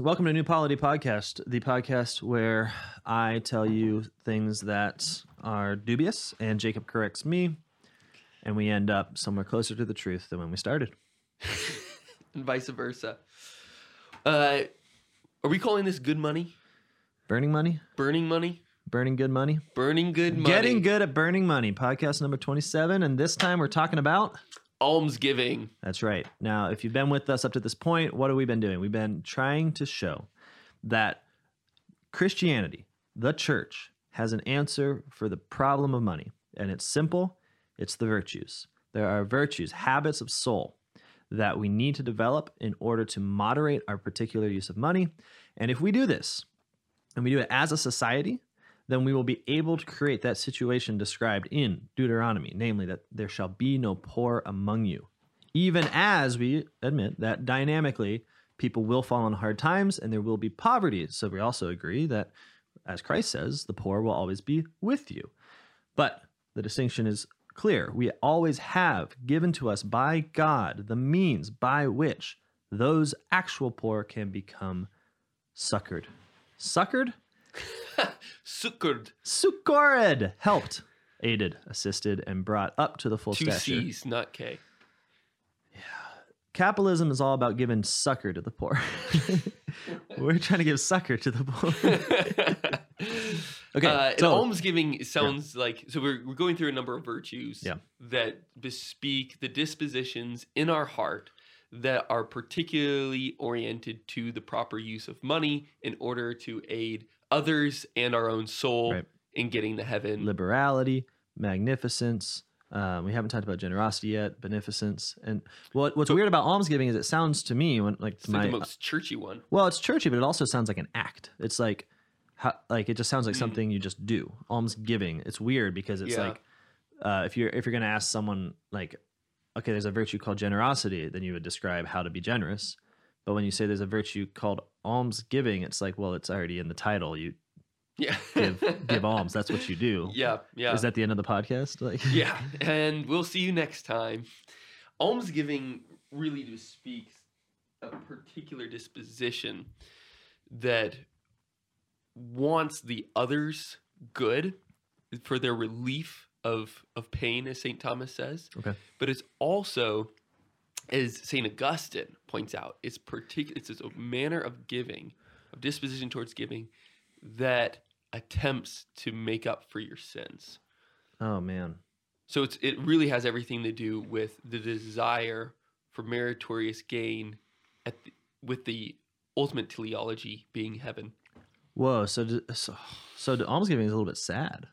Welcome to New Polity Podcast, the podcast where I tell you things that are dubious and Jacob corrects me, and we end up somewhere closer to the truth than when we started. and vice versa. Uh, are we calling this good money? Burning money? Burning money? Burning good money? Burning good money. Getting good at burning money. Podcast number 27. And this time we're talking about. Almsgiving. That's right. Now, if you've been with us up to this point, what have we been doing? We've been trying to show that Christianity, the church, has an answer for the problem of money. And it's simple it's the virtues. There are virtues, habits of soul that we need to develop in order to moderate our particular use of money. And if we do this, and we do it as a society, then we will be able to create that situation described in Deuteronomy, namely that there shall be no poor among you. Even as we admit that dynamically people will fall on hard times and there will be poverty. So we also agree that, as Christ says, the poor will always be with you. But the distinction is clear. We always have given to us by God the means by which those actual poor can become succored. Succored? Succored. Succored. Helped, aided, assisted, and brought up to the full Two stature. C's, not K. Capitalism is all about giving sucker to the poor. We're trying to give sucker to the poor. Okay, Uh, so- almsgiving sounds like so we're, we're going through a number of virtues Yeah. that bespeak the dispositions in our heart that are particularly oriented to the proper use of money in order to aid others and our own soul Right. in getting to heaven. liberality, magnificence. Um, we haven't talked about generosity yet, beneficence, and what, what's weird about almsgiving is it sounds to me when like my like the most churchy one. well, it's churchy, but it also sounds like an act. It's like how, like it just sounds like Mm. something you just do. Almsgiving. It's weird because it's Yeah. like uh, if you're if you're gonna ask someone like, okay, there's a virtue called generosity, then you would describe how to be generous. But when you say there's a virtue called almsgiving, it's like, well, it's already in the title. You Yeah. give give alms. That's what you do. Yeah. Yeah. Is that the end of the podcast? Like, yeah, and we'll see you next time. Almsgiving really just speaks a particular disposition that wants the others good for their relief of of pain, as Saint Thomas says. Okay. But it's also, as Saint Augustine points out, it's particular. It's a manner of giving, of disposition towards giving, that attempts to make up for your sins. Oh man. So it's it really has everything to do with the desire for meritorious gain at the, with the ultimate teleology being heaven. Whoa. So so so is a little bit sad.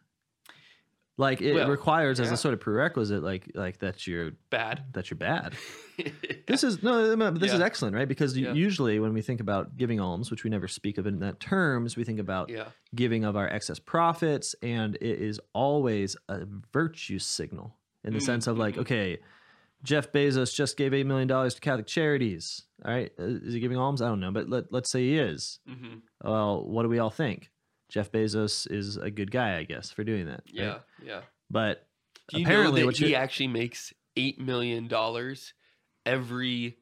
Like it Well, requires as a sort of prerequisite, like like that you're Bad. that you're bad. This is no, this is excellent, right? Because Yeah. usually when we think about giving alms, which we never speak of in that terms, we think about yeah. giving of our excess profits, and it is always a virtue signal in the Mm, sense of like, mhm. okay, Jeff Bezos just gave eight million dollars to Catholic charities. All right, is he giving alms? I don't know, but let, let's say he is. hmm Well, what do we all think? Jeff Bezos is a good guy, I guess, for doing that. right? Yeah. Yeah. But Apparently what he actually makes eight million dollars every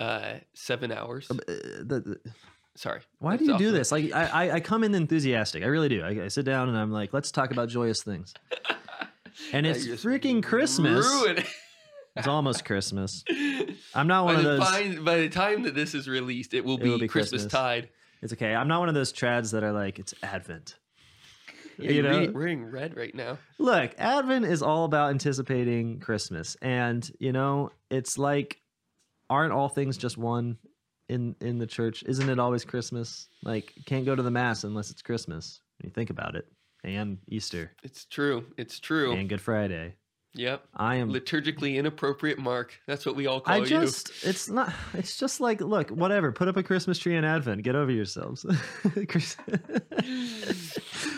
uh, seven hours? uh, the, the- Sorry. why do you do this? Like, I, I, I come in enthusiastic. I really do. I, I sit down and I'm like, let's talk about joyous things. And it's freaking Christmas. It's almost Christmas. I'm not one by, of those. fine- by the time that this is released, it will It be, will be Christmas, Christmas. tide. It's okay. I'm not one of those trads that are like, it's Advent. Yeah, You you're know? reading- wearing red right now. Look, Advent is all about anticipating Christmas. And, you know, it's like, aren't all things just one in in the church? Isn't it always Christmas? Like, can't go to the Mass unless it's Christmas. When you think about it. And Easter. It's true. It's true. And Good Friday. Yep. I am Liturgically inappropriate mark. That's what we all call I just, it's not, it's just like, look, whatever. Put up a Christmas tree in Advent. Get over yourselves.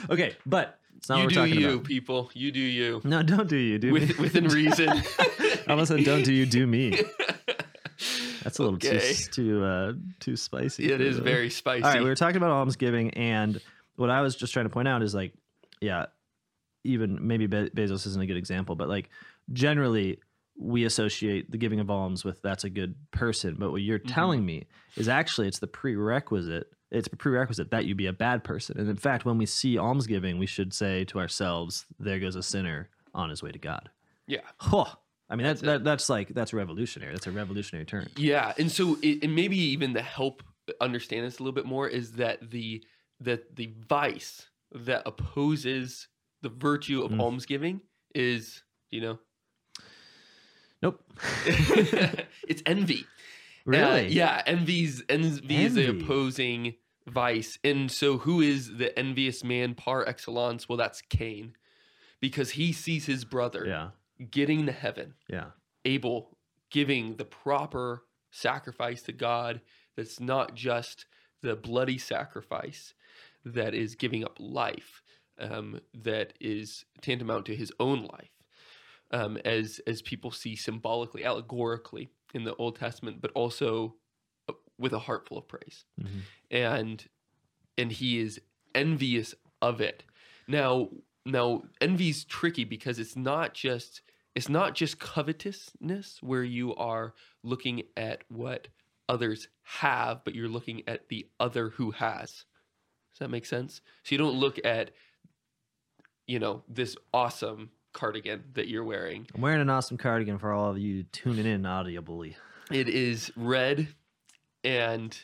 Okay, but it's not you. You what do we're talking you, about. people. You do you. No, don't do you. Do With, me. within reason. I almost said, don't do you, do me. That's a little Okay. too too uh, too spicy. it is very spicy. All right, we were talking about almsgiving, and what I was just trying to point out is like, yeah, even maybe Be- Bezos isn't a good example, but like generally, we associate the giving of alms with that's a good person. But what you're Mhm. telling me is actually it's the prerequisite. It's a prerequisite that you be a bad person. And in fact, when we see almsgiving, we should say to ourselves, "There goes a sinner on his way to God." Yeah. Huh. I mean, that's That's that, that's like that's revolutionary. That's a revolutionary turn. Yeah, and so it, and maybe even to help understand this a little bit more is that the that the vice that opposes the virtue of Mm. almsgiving is you know Nope. it's envy. Uh, really? yeah, envy's envy is the opposing vice, and so who is the envious man par excellence? Well, that's Cain, because he sees his brother Yeah. getting to heaven. Yeah. Abel giving the proper sacrifice to God that's not just the bloody sacrifice that is giving up life, um, that is tantamount to his own life, um, as as people see symbolically, allegorically in the Old Testament, but also uh, with a heart full of praise Mhm. and and he is envious of it. Now now envy's tricky because it's not just it's not just covetousness where you are looking at what others have, but you're looking at the other who has. Does that make sense? So you don't look at you know this awesome cardigan that you're wearing. I'm wearing an awesome cardigan for all of you tuning in audibly. It is red and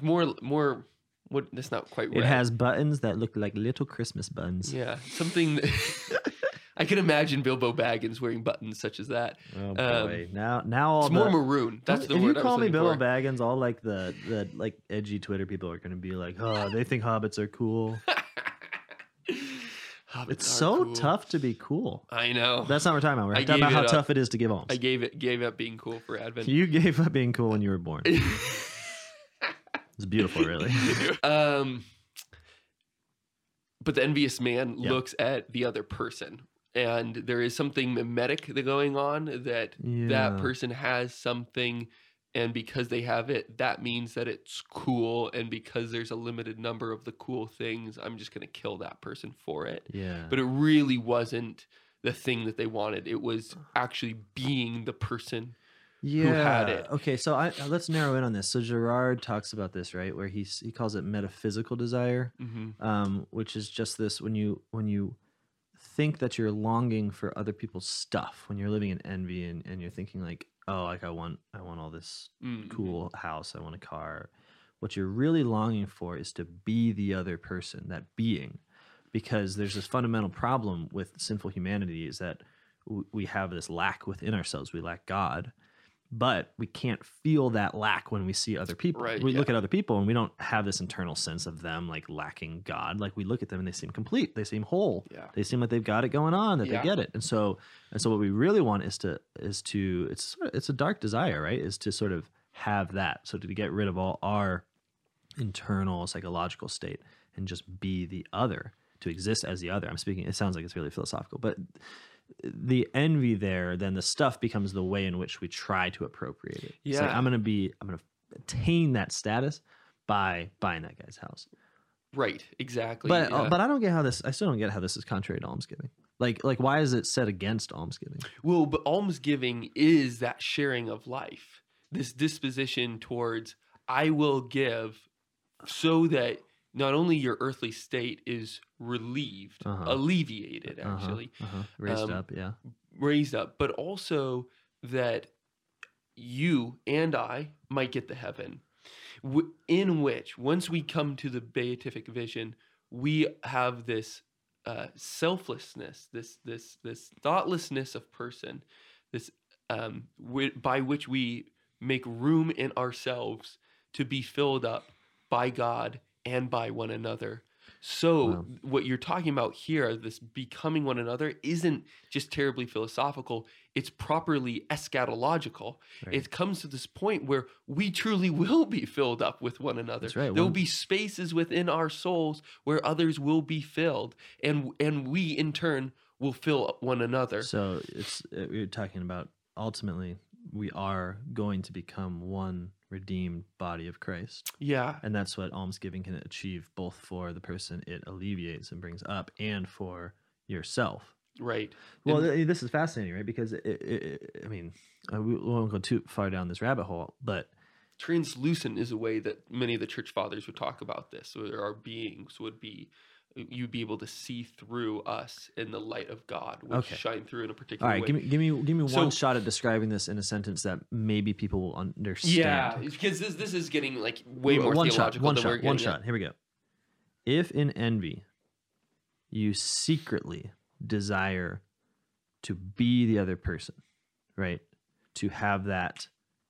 more more what that's not quite red. It has buttons that look like little Christmas buttons. Yeah, something. I can imagine Bilbo Baggins wearing buttons such as that. Oh Um, boy! now, now all It's more maroon. That's if the you word. I was call me Bilbo for. Baggins, all like the the like edgy Twitter people are going to be like, "Oh, they think hobbits are cool." It's so cool. toff to be cool. I know. That's not what we're talking about. We're I talking about how up. tough it is to give alms. I gave it gave up being cool for Advent. You gave up being cool when you were born. It's beautiful, really. um, but the envious man Yeah. looks at the other person, and there is something mimetic going on that Yeah. that person has something and because they have it that means that it's cool and because there's a limited number of the cool things i'm just going to kill that person for it Yeah. but it really wasn't the thing that they wanted it was actually being the person yeah. had it. Okay, so I, uh, let's narrow in on this. So Girard talks about this, right, where he he calls it metaphysical desire. mm-hmm. um, which is just this when you when you think that you're longing for other people's stuff when you're living in envy and, and you're thinking like oh like i want i want all this Mm-hmm. cool house i want a car. What you're really longing for is to be the other person that being because there's this fundamental problem with sinful humanity is that we have this lack within ourselves. We lack god but we can't feel that lack when we see other people. Right, we look at other people and we don't have this internal sense of them like lacking God. Like we look at them and they seem complete. They seem whole. yeah They seem like they've got it going on. That Yeah. they get it. And so and so what we really want is to is to it's sort of- it's a dark desire, right? Is to sort of have that. So to get rid of all our internal psychological state and just be the other to exist as the other. I'm speaking. It sounds like it's really philosophical, but the envy there, then the stuff becomes the way in which we try to appropriate it. It's like, Yeah. I'm gonna be. I'm gonna attain that status by buying that guy's house. right exactly But uh, but I don't get how this. I still don't get how this is contrary to almsgiving. Like like why is it set against almsgiving? Well, but almsgiving is that sharing of life, this disposition towards I will give so that not only your earthly state is relieved, Uh-huh. alleviated, Uh-huh, actually, uh-huh. raised Um, up. Yeah. raised up, but also that you and I might get to heaven, w- in which once we come to the beatific vision, we have this uh, selflessness, this this this thoughtlessness of person, this um, by which we make room in ourselves to be filled up by God and by one another. So Wow. what you're talking about here, this becoming one another, isn't just terribly philosophical. It's properly eschatological. Right. It comes to this point where we truly will be filled up with one another. Right. There will be spaces within our souls where others will be filled, and and we in turn will fill one another. So it's uh, we're talking about ultimately we are going to become one redeemed body of Christ. yeah, And that's what almsgiving can achieve both for the person it alleviates and brings up and for yourself. Right. Well, And- this is fascinating, right? Because it, it, I mean, uh, we won't go too far down this rabbit hole, but translucent is a way that many of the church fathers would talk about this. So there are beings would be you'd be able to see through us in the light of God, which Okay. shine through in a particular All right, way. give me give me give me So- one shot at describing this in a sentence that maybe people will understand. yeah, because this this is getting like way more one theological shot, one than we're shot, one at. shot. Here we go. If in envy you secretly desire to be the other person, right? To have that,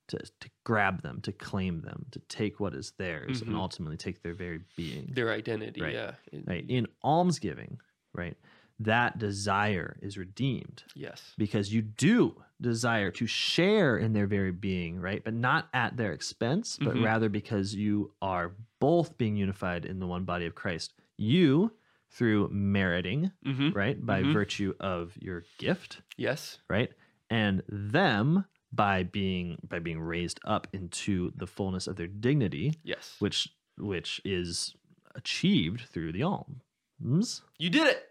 to, to grab them, to claim them, to take what is theirs, and Mhm. ultimately take their very being. Their identity, Right. yeah. And- right? In almsgiving, right? That desire is redeemed Yes. because you do desire to share in their very being, right? But not at their expense, but Mhm. rather because you are both being unified in the one body of Christ. You through meriting, hmm right? By Mhm. virtue of your gift, Yes. right? And them by being by being raised up into the fullness of their dignity, Yes. which which is achieved through the alms. You did it.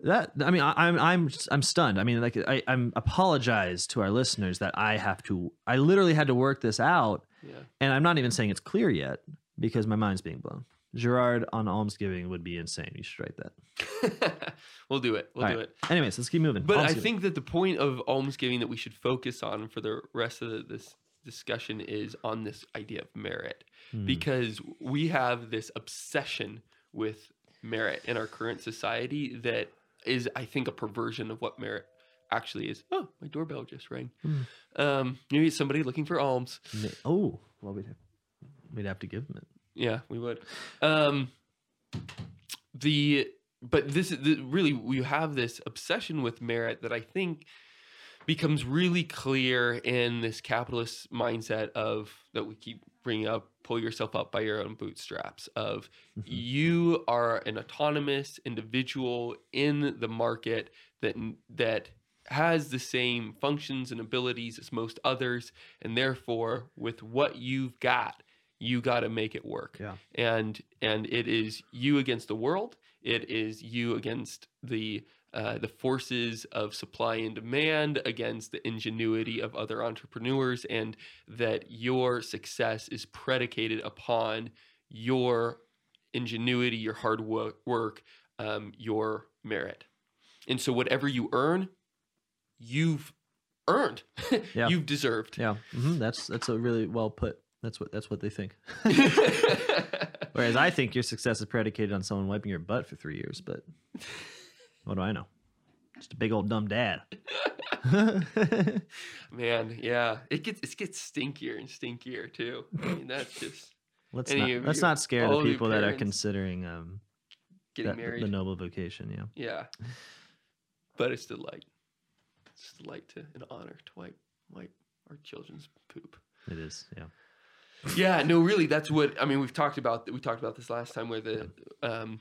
That I mean, I, I'm I'm I'm stunned. I mean, like I, I'm apologize to our listeners that I have to. I literally had to work this out, Yeah. and I'm not even saying it's clear yet because my mind's being blown. Girard on almsgiving would be insane. You should write that. we'll do it. We'll All do right. it. Anyways, let's keep moving. But I think that the point of almsgiving that we should focus on for the rest of the, this discussion is on this idea of merit, Hmm. because we have this obsession with merit in our current society that is, I think, a perversion of what merit actually is. Oh, my doorbell just rang. Hmm. Um, maybe it's somebody looking for alms. Oh, well, we'd have, we'd have to give them it. Yeah, we would. Um, the but this is the, really we have this obsession with merit that I think becomes really clear in this capitalist mindset of that we keep bringing up pull yourself up by your own bootstraps of Mhm. you are an autonomous individual in the market that that has the same functions and abilities as most others and therefore with what you've got you got to make it work Yeah. and and it is you against the world it is you against the uh, the forces of supply and demand against the ingenuity of other entrepreneurs and that your success is predicated upon your ingenuity your hard wo- work um, your merit and so whatever you earn you've earned Yeah. you've deserved Yeah, hmm that's that's a really well put. That's what that's what they think. Whereas I think your success is predicated on someone wiping your butt for three years. But what do I know? Just a big old dumb dad. Man, yeah, it gets it gets stinkier and stinkier too. I mean, that's just let's not let's not scare the people that are considering um getting that, married. the noble vocation. Yeah, Yeah, but it's delight. It's delight to an honor to wipe wipe our children's poop. it is. Yeah, Yeah, no, really, that's what I mean. We've talked about we talked about this last time, where the um,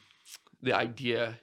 the idea.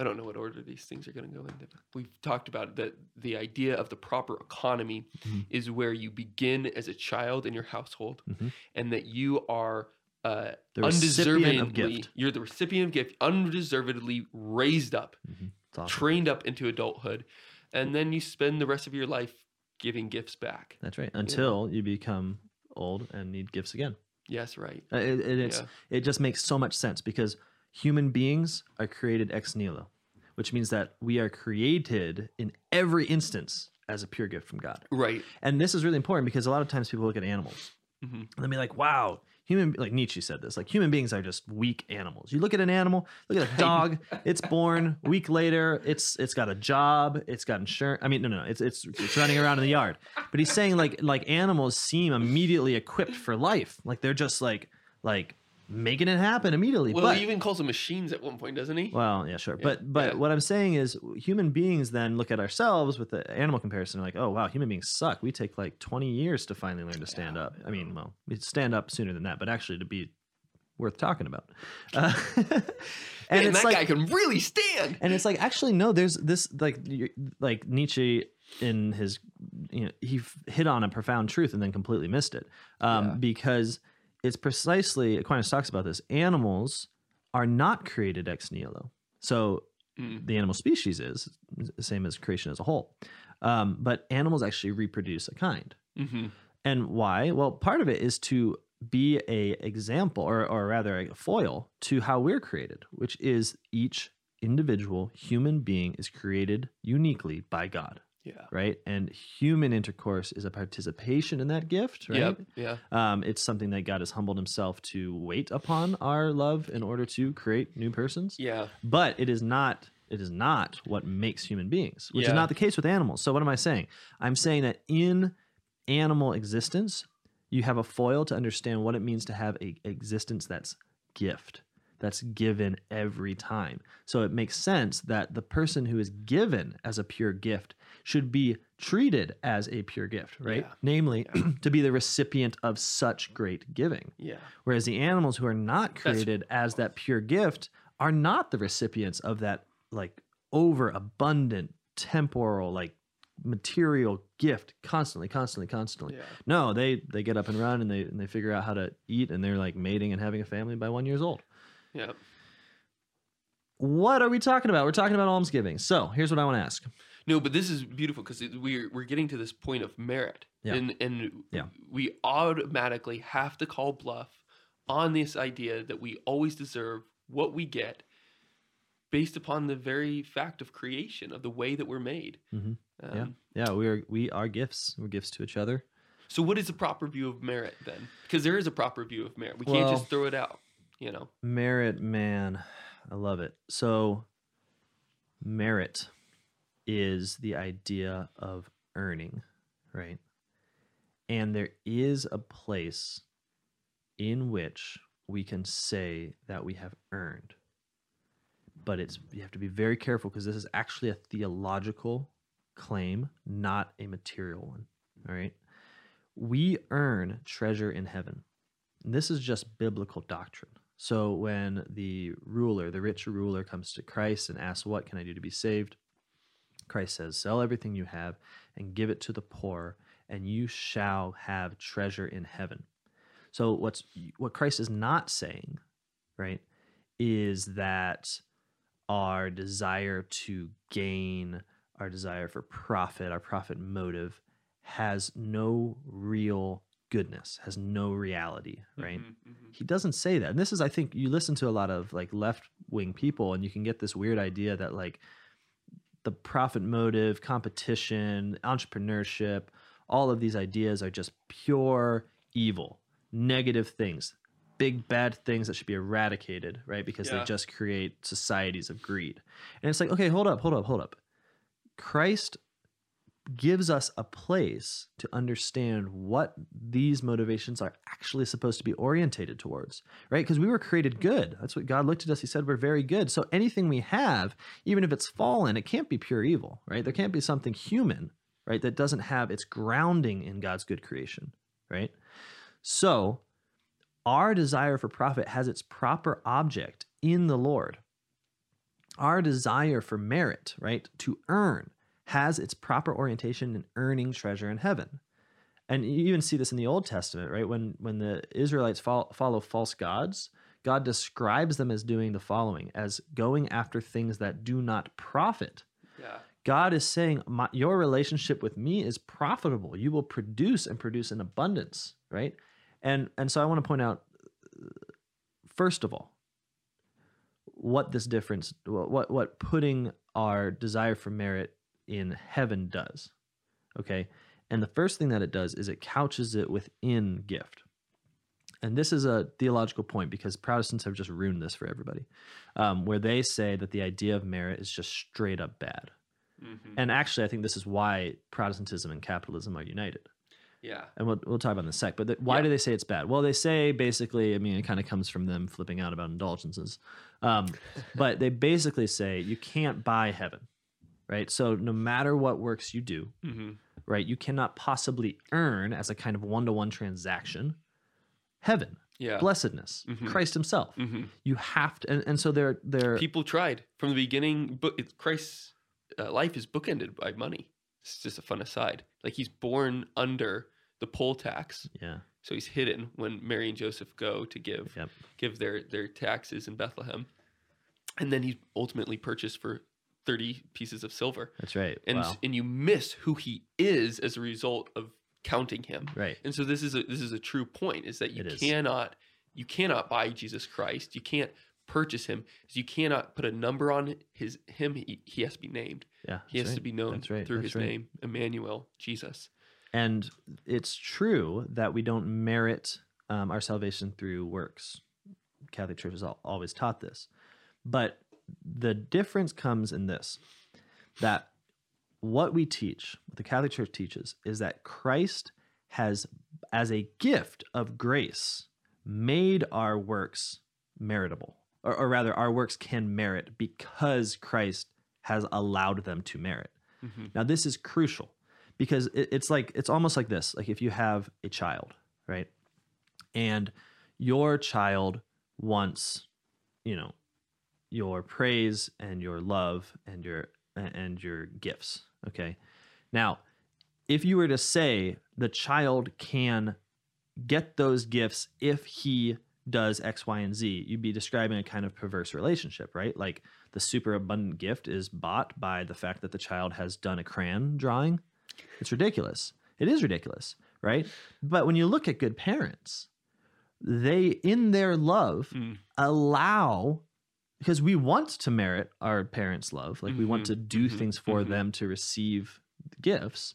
I don't know what order these things are going to go in. but We've talked about that the idea of the proper economy Mhm. is where you begin as a child in your household, Mhm. and that you are uh, the recipient of undeservedly gift. you're the recipient of gift, undeservedly raised up, Mhm. Awesome. trained up into adulthood, and then you spend the rest of your life giving gifts back. That's right. Until you become old and need gifts again. Yes, right. Uh, It, it, it's, Yeah. it just makes so much sense because human beings are created ex nihilo, which means that we are created in every instance as a pure gift from God. Right. And this is really important because a lot of times people look at animals hmm and they'll be like, wow, human, like Nietzsche said this, like human beings are just weak animals. You look at an animal, look at a dog, it's born, week later, it's it's got a job, it's got insurance. I mean, no, no, no, it's it's it's running around in the yard. But he's saying like like animals seem immediately equipped for life. Like they're just like like making it happen immediately. Well, but he even calls them machines at one point, doesn't he? well, yeah, sure. Yeah, But but yeah. what I'm saying is human beings then look at ourselves with the animal comparison like, "Oh, wow, human beings suck. We take like 20 years to finally learn to stand Yeah, up." I mean, well, we stand up sooner than that, but actually to be worth talking about. Uh, and Man, it's that like guy can really stand. and it's like actually no there's this like like Nietzsche in his you know he hit on a profound truth and then completely missed it um, because it's precisely Aquinas talks about this animals are not created ex nihilo so Mm. the animal species is, the same as creation as a whole. Um, but animals actually reproduce a kind. hmm And why? Well, part of it is to be a example or, or rather a foil to how we're created, which is each individual human being is created uniquely by God, Yeah. right? And human intercourse is a participation in that gift, right? Yep. Yeah. Um, it's something that God has humbled himself to wait upon our love in order to create new persons. Yeah. But it is not it is not what makes human beings, which Yeah. is not the case with animals. So what am I saying? I'm saying that in animal existence, you have a foil to understand what it means to have a existence that's gift, that's given every time. So it makes sense that the person who is given as a pure gift should be treated as a pure gift, right? Yeah. Namely, to be the recipient of such great giving. Yeah. Whereas the animals who are not That's- created as that pure gift are not the recipients of that like overabundant temporal like material gift constantly constantly constantly Yeah. no they they get up and run and they and they figure out how to eat and they're like mating and having a family by one years old Yeah. what are we talking about we're talking about almsgiving so here's what i want to ask No, but this is beautiful because we're we're getting to this point of merit, Yeah. and and Yeah. we automatically have to call bluff on this idea that we always deserve what we get, based upon the very fact of creation of the way that we're made. Mhm. Um, yeah yeah we are we are gifts we're gifts to each other So, what is the proper view of merit then? Because there is a proper view of merit. We can't just throw it out. You know. Merit, man, I love it. So, merit is the idea of earning, right? And there is a place in which we can say that we have earned. But it's you have to be very careful because this is actually a theological claim, not a material one. All right. We earn treasure in heaven. And this is just biblical doctrine. So when the ruler, the rich ruler, comes to Christ and asks, What can I do to be saved? Christ says, Sell everything you have and give it to the poor, and you shall have treasure in heaven. So what's what Christ is not saying, right, is that our desire to gain, our desire for profit, our profit motive has no real goodness, has no reality, right? Mhm, mhm. he doesn't say that and this is i think you listen to a lot of like left wing people and you can get this weird idea that like the profit motive competition entrepreneurship all of these ideas are just pure evil negative things big bad things that should be eradicated right because Yeah. they just create societies of greed and it's like okay hold up hold up hold up christ gives us a place to understand what these motivations are actually supposed to be orientated towards, right? Because we were created good. That's what God looked at us. He said, We're very good. So anything we have, even if it's fallen, it can't be pure evil, right? There can't be something human, right, that doesn't have its grounding in God's good creation, right? So our desire for profit has its proper object in the Lord. Our desire for merit, right, to earn, has its proper orientation in earning treasure in heaven. And you even see this in the Old Testament, right? When when the Israelites fol- follow false gods, God describes them as doing the following: as going after things that do not profit. Yeah. God is saying, My, Your relationship with me is profitable. You will produce and produce in abundance, right? And and so I want to point out, first of all, what this difference, what, what putting our desire for merit in heaven does. Okay. And the first thing that it does is it couches it within gift. And this is a theological point because Protestants have just ruined this for everybody, um, where they say that the idea of merit is just straight up bad. Mhm. And actually, I think this is why Protestantism and capitalism are united. Yeah. And we'll, we'll talk about in a sec. But the, why Yeah. do they say it's bad? Well, they say basically, I mean, it kind of comes from them flipping out about indulgences. Um, but they basically say you can't buy heaven, right? So no matter what works you do, hmm right, you cannot possibly earn as a kind of one to one transaction heaven, Yeah. blessedness, Mhm. Christ Himself. hmm You have to, and, and so they're they're People tried from the beginning. But it- Christ's uh, life is bookended by money. It's just a fun aside. Like he's born under the poll tax, yeah, so he's hidden when Mary and Joseph go to give Yep. give their their taxes in Bethlehem. and then he's ultimately purchased for 30 pieces of silver. That's right. And wow. and you miss who he is as a result of counting him. Right. And so this is a this is a true point is that you It is. cannot you cannot buy Jesus Christ. You can't purchase him. You cannot put a number on his him. He, he has to be named. Yeah. He has to be known right. through That's his right. name, Emmanuel, Jesus. And it's true that we don't merit um, our salvation through works. Catholic Church has always taught this. But the difference comes in this that what we teach, what the Catholic Church teaches, is that Christ has, as a gift of grace, made our works meritable. Or, or rather, our works can merit because Christ has allowed them to merit. Mhm. Now, this is crucial because it, it's like it's almost like this: like if you have a child, right, and your child wants, you know, your praise and your love and your and your gifts. Okay, now, if you were to say the child can get those gifts if he does X, Y, and Z, you'd be describing a kind of perverse relationship, right? Like the super abundant gift is bought by the fact that the child has done a crayon drawing. It's ridiculous. It is ridiculous, right? But when you look at good parents, they, in their love, Mm. allow because we want to merit our parents' love, like we want Mhm, to do mhm, things for mhm. them to receive gifts.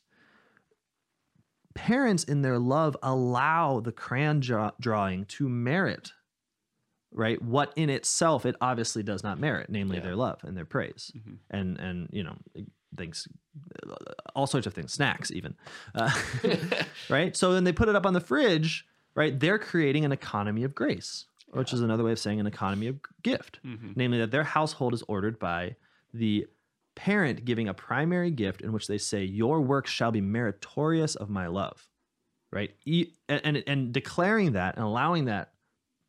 Parents, in their love, allow the crayon draw- drawing to merit, right? What in itself it obviously does not merit, namely Yeah. their love and their praise, Mhm. and and you know things, all sorts of things, snacks even, uh, right? So then they put it up on the fridge, right? They're creating an economy of grace, which is another way of saying an economy of gift. Mhm. namely that their household is ordered by the parent giving a primary gift in which they say your work shall be meritorious of my love right? E- and, and and declaring that and allowing that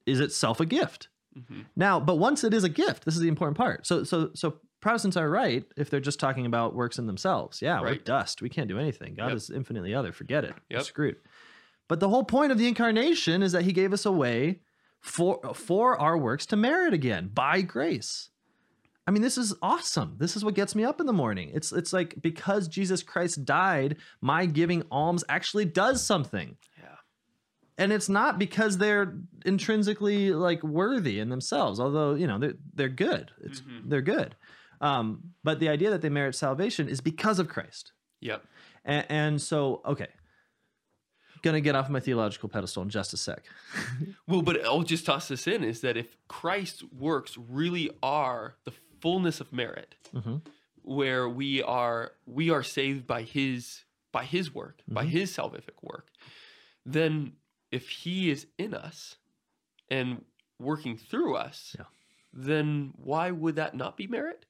is itself a gift. Mhm. now but once it is a gift this is the important part. So so so protestants are right if they're just talking about works in themselves. Yeah we're dust. We can't do anything. God Yep. is infinitely other. Forget it. We're screwed. But the whole point of the incarnation is that he gave us a way for for our works to merit again by grace. I mean, this is awesome. This is what gets me up in the morning. It's it's like because Jesus Christ died, my giving alms actually does something. Yeah. And it's not because they're intrinsically like worthy in themselves, although, you know, they're they're good. It's Mhm. they're good. Um, but the idea that they merit salvation is because of Christ. Yep. And, and so, okay. Gonna get off my theological pedestal in just a sec. Well, but I'll just toss this in is that if Christ's works really are the fullness of merit, Mhm. where we are we are saved by his by his work, by Mhm. his salvific work, then if he is in us and working through us, Yeah. then why would that not be merit?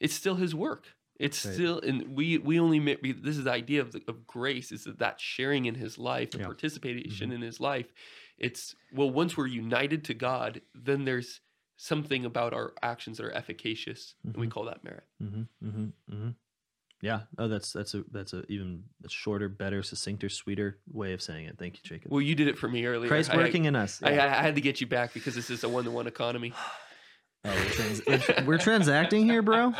It's still his work. It's Right. still, and we we only we, this is the idea of the, of grace is that that sharing in his life, the Yeah. participation in his life. It's well, once we're united to God, then there's something about our actions that are efficacious, and we Mhm. call that merit. Mm-hmm, mm-hmm, mm-hmm. Yeah. Oh, that's that's a that's a even shorter, better, succincter, sweeter way of saying it. Thank you, Jacob. Well, you did it for me earlier. Christ I- working in us. Yeah. I, I had to get you back because this is a one-to-one economy. Oh, we're, trans- we're, transacting here, bro.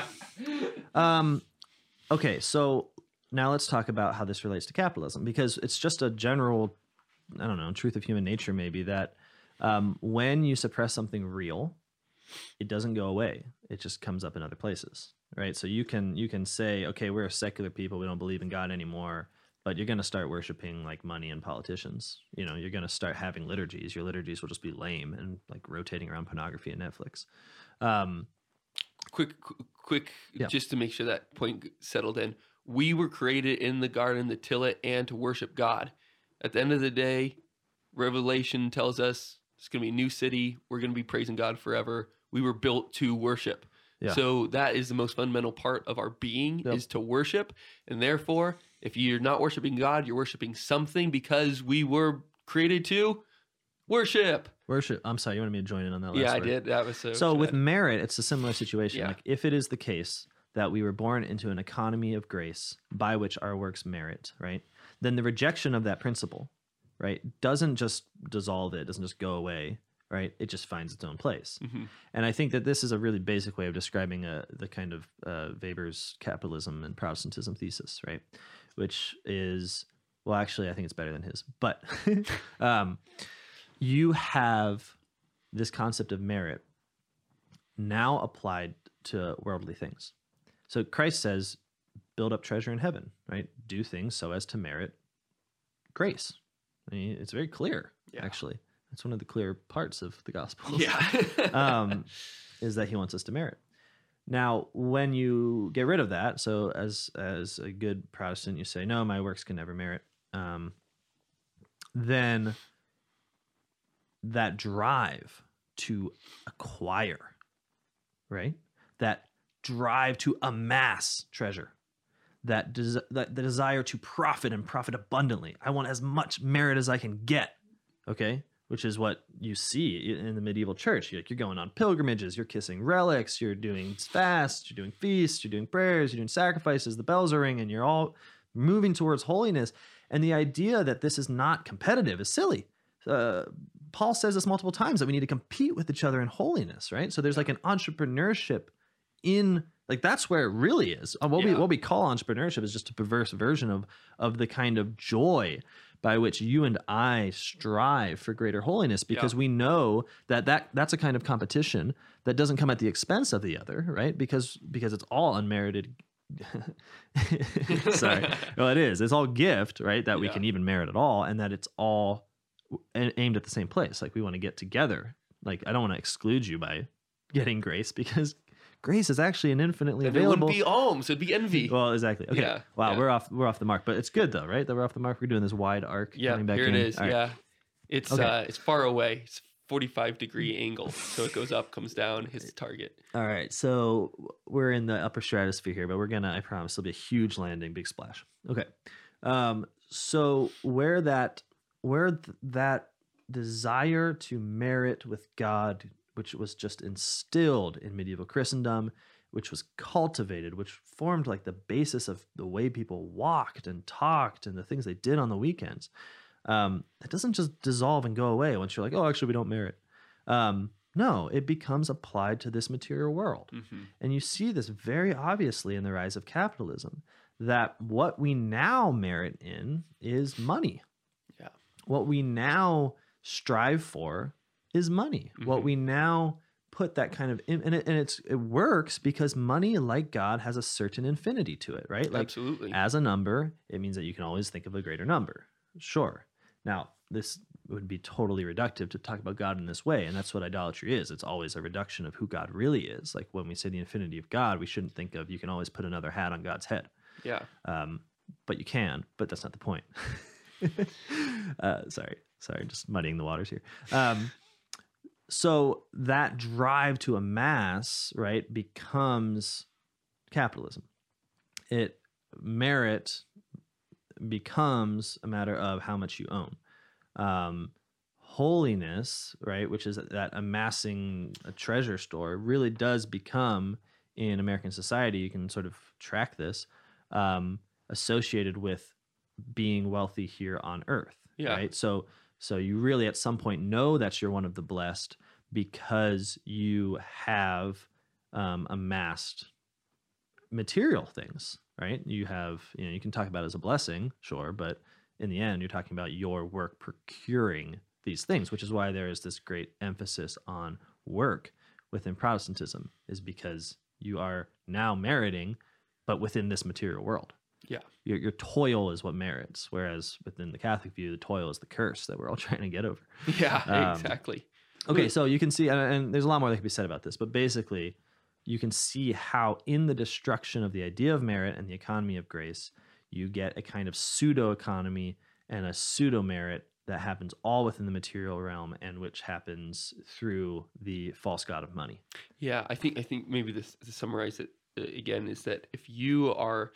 Um, okay, so now let's talk about how this relates to capitalism because it's just a general, I don't know, truth of human nature, maybe that um, when you suppress something real, it doesn't go away. It just comes up in other places, right? So you can you can say, okay, we're a secular people, we don't believe in God anymore, but you're going to start worshiping like money and politicians. You know, you're going to start having liturgies. Your liturgies will just be lame and like rotating around pornography and Netflix. Um, quick, qu- quick, Yeah. just to make sure that point settled in. We were created in the garden to till it and to worship God. At the end of the day, Revelation tells us it's going to be a new city. We're going to be praising God forever. We were built to worship. Yeah. So that is the most fundamental part of our being Yep. is to worship. And therefore, if you're not worshiping God, you're worshiping something because we were created to worship. worship. I'm sorry, you wanted me to join in on that last yeah, I word. did. That was so. So with merit, it's a similar situation. Yeah. Like if it is the case that we were born into an economy of grace by which our works merit, right? Then the rejection of that principle, right, doesn't just dissolve it, doesn't just go away. right? It just finds its own place. hmm And I think that this is a really basic way of describing uh, the kind of uh, Weber's capitalism and Protestantism thesis, right? Which is, well, actually, I think it's better than his. But um, you have this concept of merit now applied to worldly things. So Christ says, build up treasure in heaven, right? Do things so as to merit grace. I mean, it's very clear, Yeah. actually. That's one of the clear parts of the gospel Yeah. um, is that he wants us to merit. Now, when you get rid of that, so as as a good Protestant, you say, "No, my works can never merit," um, then that drive to acquire, right? That drive to amass treasure, that, des- that the desire to profit and profit abundantly. I want as much merit as I can get. Okay, which is what you see in the medieval church. You're, like, you're going on pilgrimages, you're kissing relics, you're doing fasts, you're doing feasts, you're doing prayers, you're doing sacrifices. The bells are ringing. You're all moving towards holiness. And the idea that this is not competitive is silly. Uh, Paul says this multiple times that we need to compete with each other in holiness, right? So there's like an entrepreneurship in like that's where it really is. Uh, What we what we call entrepreneurship is just a perverse version of of the kind of joy by which you and I strive for greater holiness because we know that, that that's a kind of competition that doesn't come at the expense of the other, right? Because because it's all unmerited Sorry. Well, it is. It's all gift, right? That we can even merit at all, and that it's all aimed at the same place. Like we want to get together. Like I don't want to exclude you by getting grace because grace is actually an infinitely And it wouldn't be alms; it'd be envy. well, exactly. Okay. Yeah, wow, yeah. we're off. We're off the mark, but it's good though, right? That we're off the mark. We're doing this wide arc. yeah, coming back here it in. is. All right. Yeah, it's Okay. uh, it's far away. It's forty-five degree angle, so it goes up, comes down, hits the target. All right, so we're in the upper stratosphere here, but we're gonna, I promise, it'll be a huge landing, big splash. Okay, um, so where that, where th- that desire to merit with God, which was just instilled in medieval Christendom, which was cultivated, which formed like the basis of the way people walked and talked and the things they did on the weekends. Um, that doesn't just dissolve and go away once you're like, oh, actually, we don't merit. Um, no, it becomes applied to this material world. hmm And you see this very obviously in the rise of capitalism that what we now merit in is money. Yeah. What we now strive for is money. What Mhm. we now put that kind of in, and it, and it's it works because money like God has a certain infinity to it, right? Like Absolutely. as a number, it means that you can always think of a greater number. Sure. Now, this would be totally reductive to talk about God in this way, and that's what idolatry is. It's always a reduction of who God really is. Like when we say the infinity of God, we shouldn't think of you can always put another hat on God's head. yeah. Um, but you can, but that's not the point. uh, sorry, sorry, just muddying the waters here. Um, so that drive to amass, right, becomes capitalism. It merit becomes a matter of how much you own. Um, holiness, right, which is that amassing a treasure store, really does become in American society. You can sort of track this um, associated with being wealthy here on earth. Yeah. Right. So so you really at some point know that you're one of the blessed because you have um, amassed material things. Right. You have you know you can talk about as a blessing, sure, but in the end, you're talking about your work procuring these things, which is why there is this great emphasis on work within Protestantism, is because you are now meriting, but within this material world. Yeah. Your, your toil is what merits, whereas within the Catholic view, the toil is the curse that we're all trying to get over. Yeah. Um, exactly. Okay, so you can see, and, and there's a lot more that can be said about this, but basically, you can see how in the destruction of the idea of merit and the economy of grace, you get a kind of pseudo economy and a pseudo merit that happens all within the material realm and which happens through the false god of money. Yeah, I think I think maybe this to summarize it uh, again is that if you are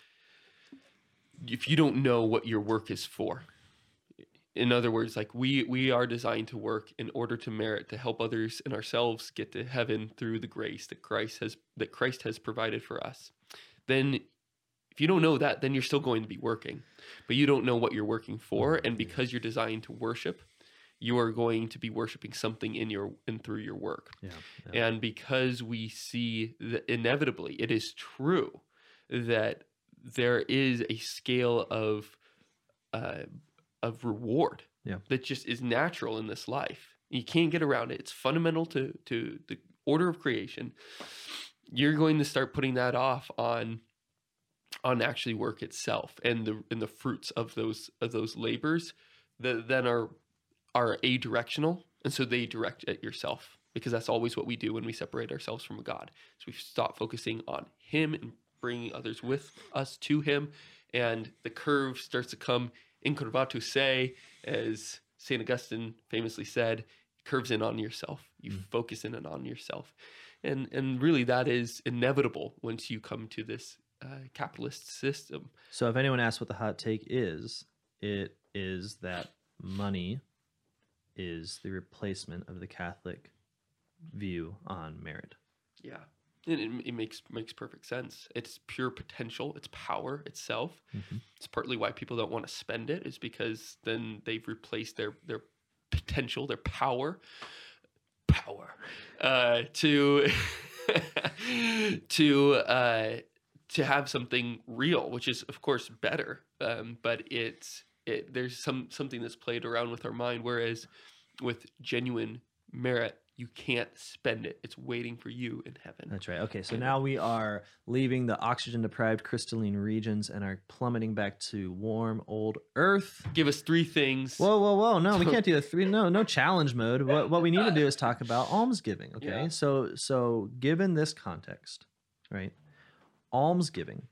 if you don't know what your work is for. In other words, like we we are designed to work in order to merit to help others and ourselves get to heaven through the grace that Christ has that Christ has provided for us. Then if you don't know that, then you're still going to be working. But you don't know what you're working for mm-hmm. and because you're designed to worship, you are going to be worshiping something in your and through your work. Yeah. yeah. And because we see that inevitably it is true that there is a scale of uh, of reward Yeah. that just is natural in this life. You can't get around it. It's fundamental to to the order of creation. You're going to start putting that off on on actually work itself and the and the fruits of those of those labors that then are are a directional and so they direct at yourself because that's always what we do when we separate ourselves from God. So we stop focusing on Him and bringing others with us to Him, and the curve starts to come incurvatus se, as Saint Augustine famously said, curves in on yourself. You Mm. focus in and on yourself, and and really that is inevitable once you come to this uh, capitalist system. So if anyone asks what the hot take is, it is that money is the replacement of the Catholic view on merit. Yeah. And it, it makes makes perfect sense. It's pure potential. It's power itself. Mhm. It's partly why people don't want to spend it. Is because then they've replaced their their potential, their power, power, uh, to to uh, to have something real, which is of course better. Um, but it's it there's some something that's played around with our mind. Whereas with genuine merit, you can't spend it. It's waiting for you in heaven. That's right. Okay, so now we are leaving the oxygen deprived crystalline regions and are plummeting back to warm old Earth. Give us three things. Whoa, whoa, whoa! No, we can't do the three. No, no challenge mode. What what we need to do is talk about almsgiving. Okay, Yeah. so so given this context, right, almsgiving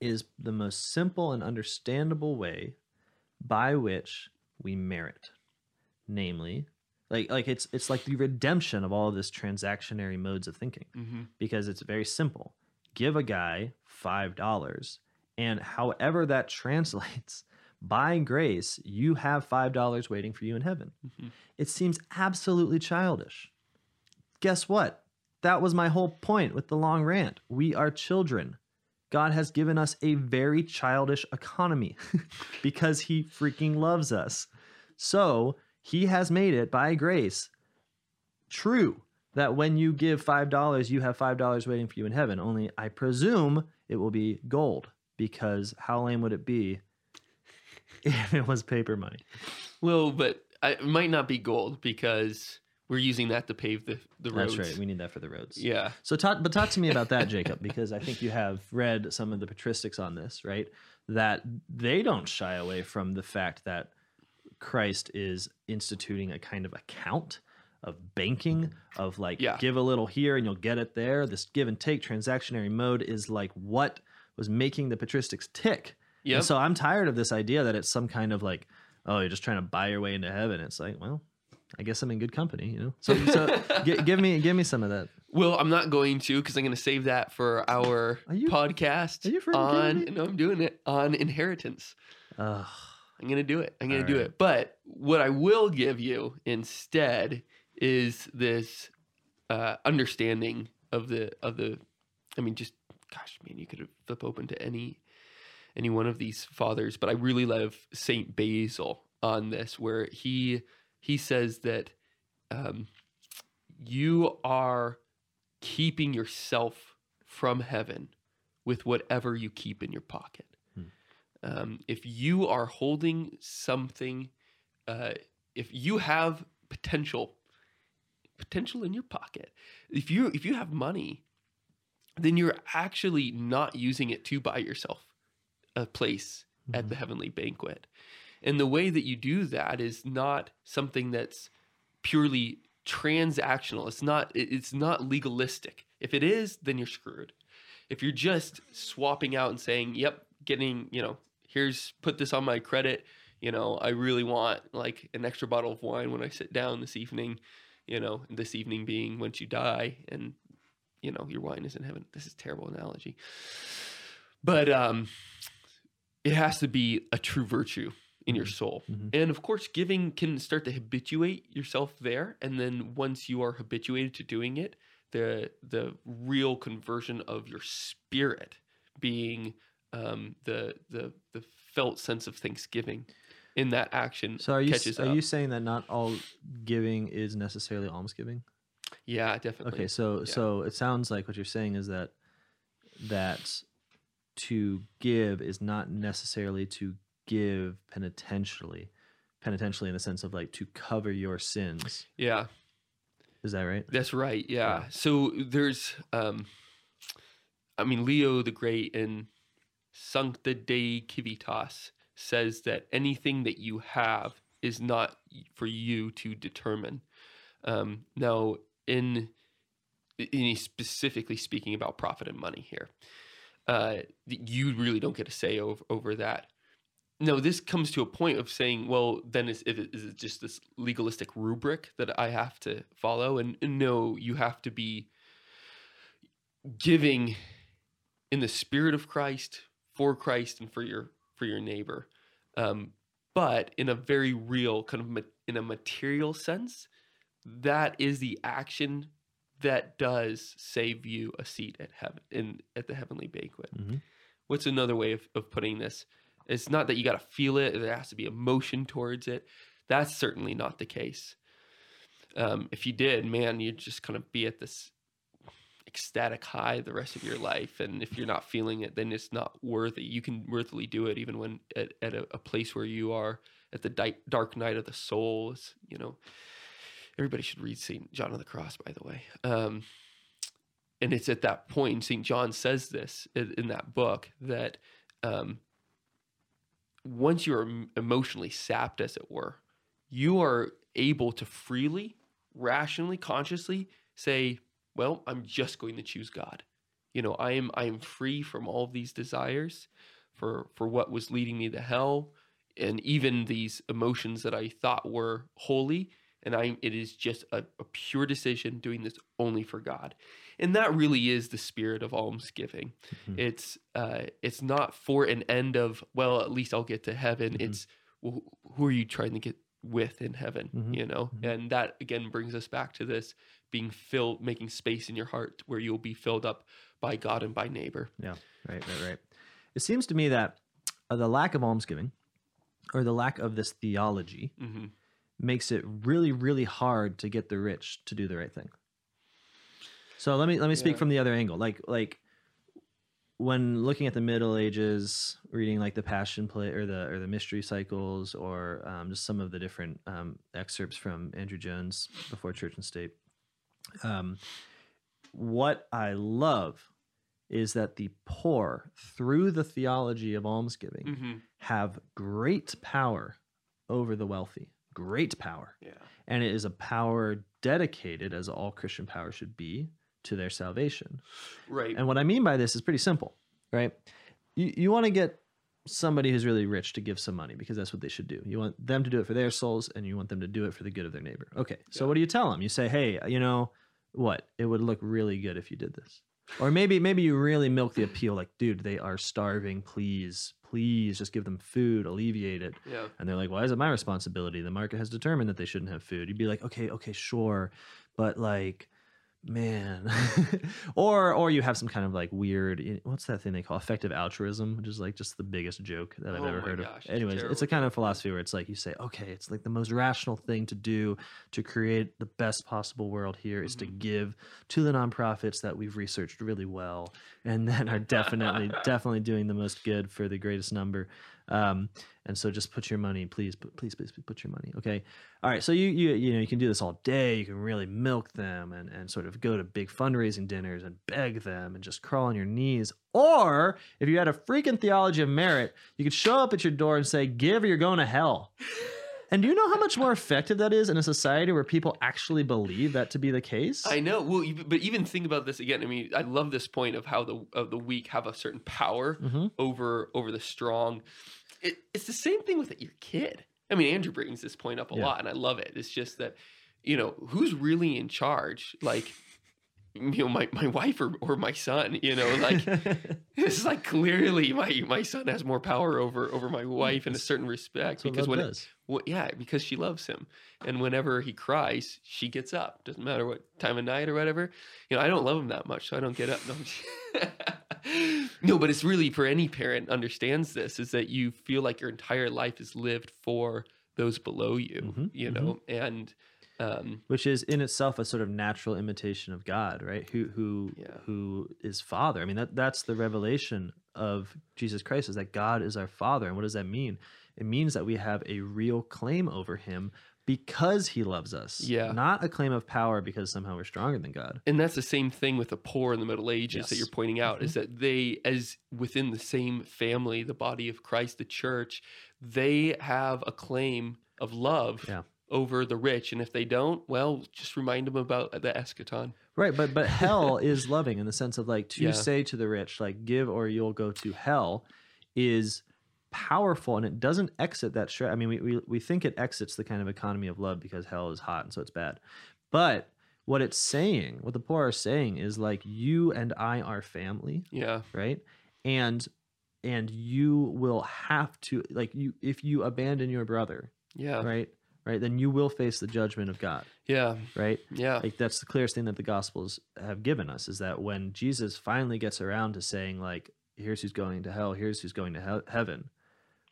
is the most simple and understandable way by which we merit, namely, like like it's it's like the redemption of all of this transactionary modes of thinking hmm because it's very simple. Give a guy $5, and however that translates, by grace, you have $5 waiting for you in heaven. Mhm. It seems absolutely childish. Guess what? That was my whole point with the long rant. We are children. God has given us a very childish economy because he freaking loves us. So he has made it by grace true that when you give $5, you have $5 waiting for you in heaven. Only I presume it will be gold because how lame would it be if it was paper money? Well, but it might not be gold because we're using that to pave the the roads. That's right. We need that for the roads. Yeah. So talk, but talk to me about that, Jacob, because I think you have read some of the patristics on this, right? That they don't shy away from the fact that Christ is instituting a kind of account of banking, of like Yeah. give a little here and you'll get it there. This give and take transactionary mode is like what was making the patristics tick. Yep. And so I'm tired of this idea that it's some kind of like, oh, you're just trying to buy your way into heaven. It's like, well, I guess I'm in good company, you know. So, so gi- give me give me some of that. well, I'm not going to because I'm going to save that for our Are you- podcast are you on. No, I'm doing it on inheritance. Ugh. I'm gonna do it. I'm gonna All do right. it. But what I will give you instead is this uh, understanding of the of the. I mean, just gosh, man, you could have flip open to any any one of these fathers, but I really love Saint Basil on this, where he he says that um, you are keeping yourself from heaven with whatever you keep in your pocket. Um, if you are holding something, uh, if you have potential, potential in your pocket, if you if you have money, then you're actually not using it to buy yourself a place at the heavenly banquet. And the way that you do that is not something that's purely transactional. It's not it's not legalistic. If it is, then you're screwed. If you're just swapping out and saying, "Yep, getting, you know, here's put this on my credit, you know, I really want like an extra bottle of wine when I sit down this evening, you know, this evening being once you die and you know, your wine is in heaven. This is a terrible analogy. But um it has to be a true virtue in your soul. Mhm. And of course, giving can start to habituate yourself there. And then once you are habituated to doing it, the the real conversion of your spirit being um, the the the felt sense of thanksgiving in that action So are you catches are up. you saying that not all giving is necessarily almsgiving? yeah, definitely. Okay, so Yeah. so it sounds like what you're saying is that that to give is not necessarily to give penitentially, penitentially in the sense of like to cover your sins. Yeah, Is that right? that's right. Yeah. Yeah. So there's, um, I mean, Leo the Great in Sancta Dei Civitas says that anything that you have is not for you to determine. Um, now, in, in specifically speaking about profit and money here, uh, you really don't get a say over, over that. No, this comes to a point of saying, well, then is, is it just this legalistic rubric that I have to follow? And, and no, you have to be giving in the spirit of Christ, for Christ, and for your for your neighbor, um, but in a very real kind of ma- in a material sense. That is the action that does save you a seat at heaven in at the heavenly banquet Mhm. what's another way of, of putting this it's not that you got to feel it there has to be emotion towards it that's certainly not the case um, if you did man you'd just kind of be at this ecstatic high the rest of your life and if you're not feeling it then it's not worthy you can worthily do it even when at, at a, a place where you are at the di- dark night of the soul. Is you know everybody should read saint john of the cross by the way. Um, and it's at that point st john says this in, in that book that um, once you're emotionally sapped as it were you are able to freely rationally consciously say well i'm just going to choose god you know i am i am free from all these desires for for what was leading me to hell and even these emotions that i thought were holy and i it is just a, a pure decision doing this only for god and that really is the spirit of almsgiving Mhm. it's uh it's not for an end of well at least i'll get to heaven Mhm. it's well, who are you trying to get with in heaven Mhm. you know Mhm. and that again brings us back to this being filled making space in your heart where you'll be filled up by god and by neighbor Yeah, Right, right, right. It seems to me that uh, the lack of almsgiving or the lack of this theology hmm makes it really really hard to get the rich to do the right thing so let me let me speak Yeah. from the other angle like like when looking at the middle ages reading like the passion play or the or the mystery cycles or um, just some of the different um, excerpts from andrew jones before church and state um, what i love is that the poor through the theology of almsgiving hmm have great power over the wealthy. Great power. Yeah. And it is a power dedicated as all christian power should be to their salvation. Right. And what i mean by this is pretty simple right? You, you want to get somebody who's really rich to give some money because that's what they should do you want them to do it for their souls and you want them to do it for the good of their neighbor okay so Yeah. what do you tell them you say hey you know what it would look really good if you did this or maybe maybe you really milk the appeal like dude they are starving please please just give them food alleviate it yeah and they're like, why is it my responsibility? The market has determined that they shouldn't have food. You'd be like, okay, okay, sure. But like, man. or or you have some kind of like weird eh, what's that thing they call effective altruism, which is like just the biggest joke that I've Oh ever heard gosh, of. it's Anyways, it's a kind of philosophy where it's like you say, okay, it's like the most rational thing to do to create the best possible world here is to Mhm. give to the nonprofits that we've researched really well and then are definitely definitely doing the most good for the greatest number. Um, and so just put your money, please, please, please, please put your money. Okay. All right. So you, you, you know, you can do this all day. You can really milk them and, and sort of go to big fundraising dinners and beg them and just crawl on your knees. Or if you had a freaking theology of merit, you could show up at your door and say, give or you're going to hell. And do you know how much more effective that is in a society where people actually believe that to be the case? I know. Well, but even think about this again. I mean, I love this point of how the of the weak have a certain power Mhm. over over the strong. It, it's the same thing with your kid. I mean, Andrew brings this point up a Yeah. lot, and I love it. It's just that you know who's really in charge. Like you know my, my wife or, or my son you know like this is like clearly my my son has more power over over my wife in a certain respect because when does. well, yeah because she loves him. And whenever he cries she gets up. Doesn't matter what time of night or whatever. You know i don't love him that much so i don't get up. No, no but it's really for any parent understands this is that you feel like your entire life is lived for those below you Mhm, you know and um which is in itself a sort of natural imitation of God, right? Who who Yeah. who is Father? I mean, that that's the revelation of Jesus Christ is that God is our Father, and what does that mean? It means that we have a real claim over Him because He loves us. Yeah. not a claim of power because somehow we're stronger than God. and that's the same thing with the poor in the middle ages that you're pointing out is that they as within the same family the body of christ the church they have a claim of love Yeah. Over the rich and if they don't well just remind them about the eschaton Right, but but hell is loving in the sense of like to Yeah. say to the rich, like give or you'll go to hell, is powerful and it doesn't exit that shred. I mean, we, we we think it exits the kind of economy of love because hell is hot and so it's bad. But what it's saying, what the poor are saying is like you and I are family, yeah right? And and you will have to like you if you abandon your brother, yeah right? Right, then you will face the judgment of God, yeah. right? yeah. Like that's the clearest thing that the gospels have given us is that when jesus finally gets around to saying like here's who's going to hell here's who's going to he- heaven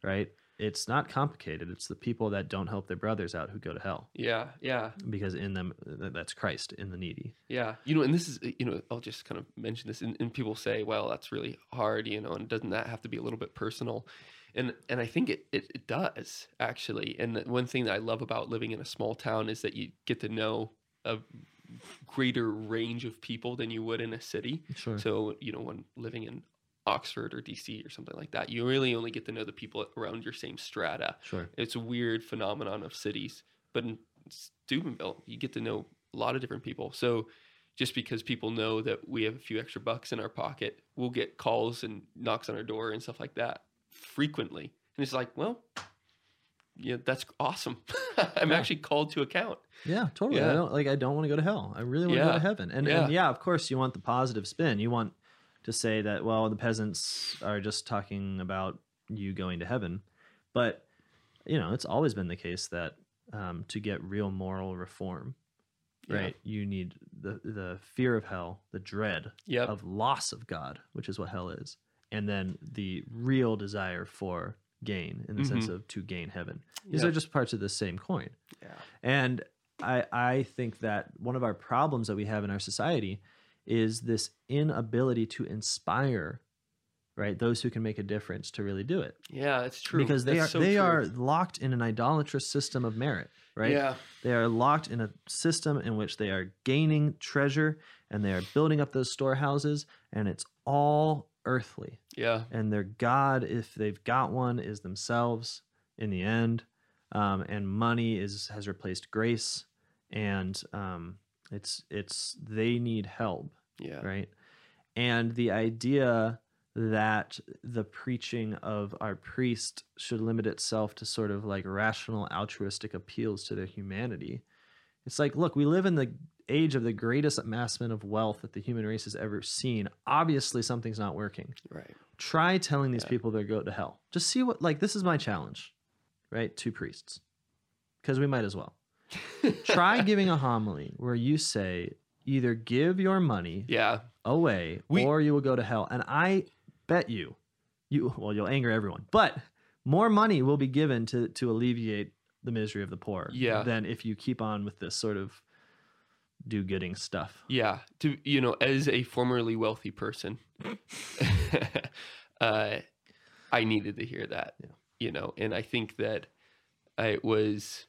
right? It's not complicated. It's the people that don't help their brothers out who go to hell. Yeah yeah. Because in them that's christ in the needy. Yeah, you know, and this is, uh, you know, I'll just kind of mention this, and, and people say, "Well, that's really hard," you know, and doesn't that have to be a little bit personal? And and I think it it, it does actually. And one thing that I love about living in a small town is that you get to know a greater range of people than you would in a city. sure So you know, when living in Oxford or DC or something like that, you really only get to know the people around your same strata. sure It's a weird phenomenon of cities, but in Steubenville, you get to know a lot of different people. So just because people know that we have a few extra bucks in our pocket, we'll get calls and knocks on our door and stuff like that frequently. And it's like, well, yeah, that's awesome. I'm Yeah. actually called to account. yeah totally i don't like i don't want to go to hell i really want to go to heaven and Yeah. and yeah of course you want the positive spin you want to say that well the peasants are just talking about you going to heaven but you know it's always been the case that um, to get real moral reform Yeah. right you need the the fear of hell the dread Yep. of loss of god which is what hell is and then the real desire for gain in the sense of to gain heaven these Mm-hmm. Yep. are just parts of the same coin yeah. and I, I think that one of our problems that we have in our society is this inability to inspire, right? Those who can make a difference to really do it, Yeah, it's true. because they That's are so they true. are locked in an idolatrous system of merit, right? Yeah. They are locked in a system in which they are gaining treasure and they are building up those storehouses, and it's all earthly. Yeah. and their god if they've got one is themselves in the end. Um, and money is has replaced grace. And um, it's it's they need help Yeah. right? And the idea that the preaching of our priest should limit itself to sort of like rational altruistic appeals to their humanity. It's like look we live in the age of the greatest amassment of wealth that the human race has ever seen obviously something's not working Right. try telling these Yeah. people they're go to hell. Just see what like this is my challenge, right? Two priests. Because we might as well. Try giving a homily where you say either give your money Yeah. away We- or you will go to hell. And I bet you you well you'll anger everyone. But more money will be given to to alleviate the misery of the poor Yeah. than if you keep on with this sort of do getting stuff. Yeah, to you know, as a formerly wealthy person, uh, I needed to hear that. Yeah. You know, and I think that I was,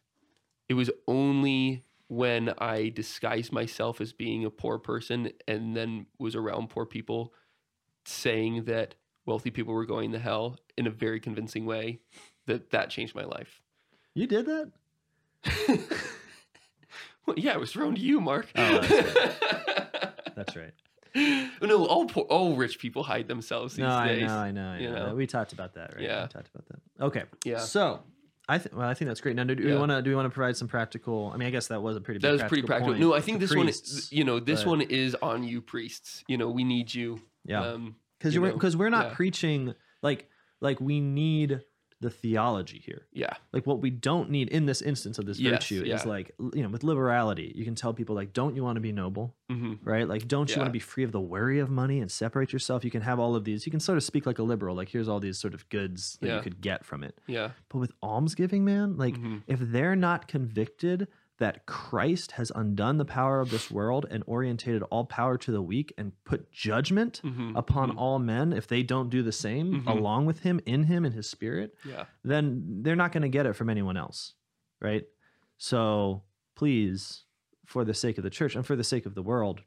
it was only when I disguised myself as being a poor person and then was around poor people, saying that wealthy people were going to hell in a very convincing way, that that changed my life. You did that? well, yeah, it was thrown to you, Mark. Oh, That's right. no, all poor, all rich people hide themselves these no, days. I know, I know, I you know. know? We talked about that, right? Yeah. We talked about that. Okay. Yeah. So I think well, I think that's great. Now, do, do we Yeah. want to do we want to provide some practical? I mean, I guess that was a pretty That was pretty practical. No, I think this one, is, you know, this but- one is on you priests. You know, we need you. yeah, Um, because we're because we're not yeah. preaching like like we need the theology here. yeah. Like what we don't need in this instance of this Yes, virtue is like you know with liberality, you can tell people like, don't you want to be noble, hmm right? Like, don't you want to be free of the worry of money and separate yourself? You can have all of these. You can sort of speak like a liberal. Like, here's all these sort of goods that Yeah. you could get from it. Yeah. But with almsgiving, man, like Mhm. if they're not convicted that Christ has undone the power of this world and orientated all power to the weak and put judgment Mhm. upon Mhm. all men if they don't do the same Mhm. along with him in him in his spirit, Yeah. then they're not going to get it from anyone else, right? So please, for the sake of the church and for the sake of the world,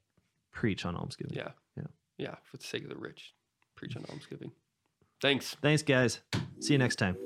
preach on almsgiving. Yeah. Yeah. Yeah. For the sake of the rich, preach on almsgiving. Thanks. Thanks, guys. See you next time.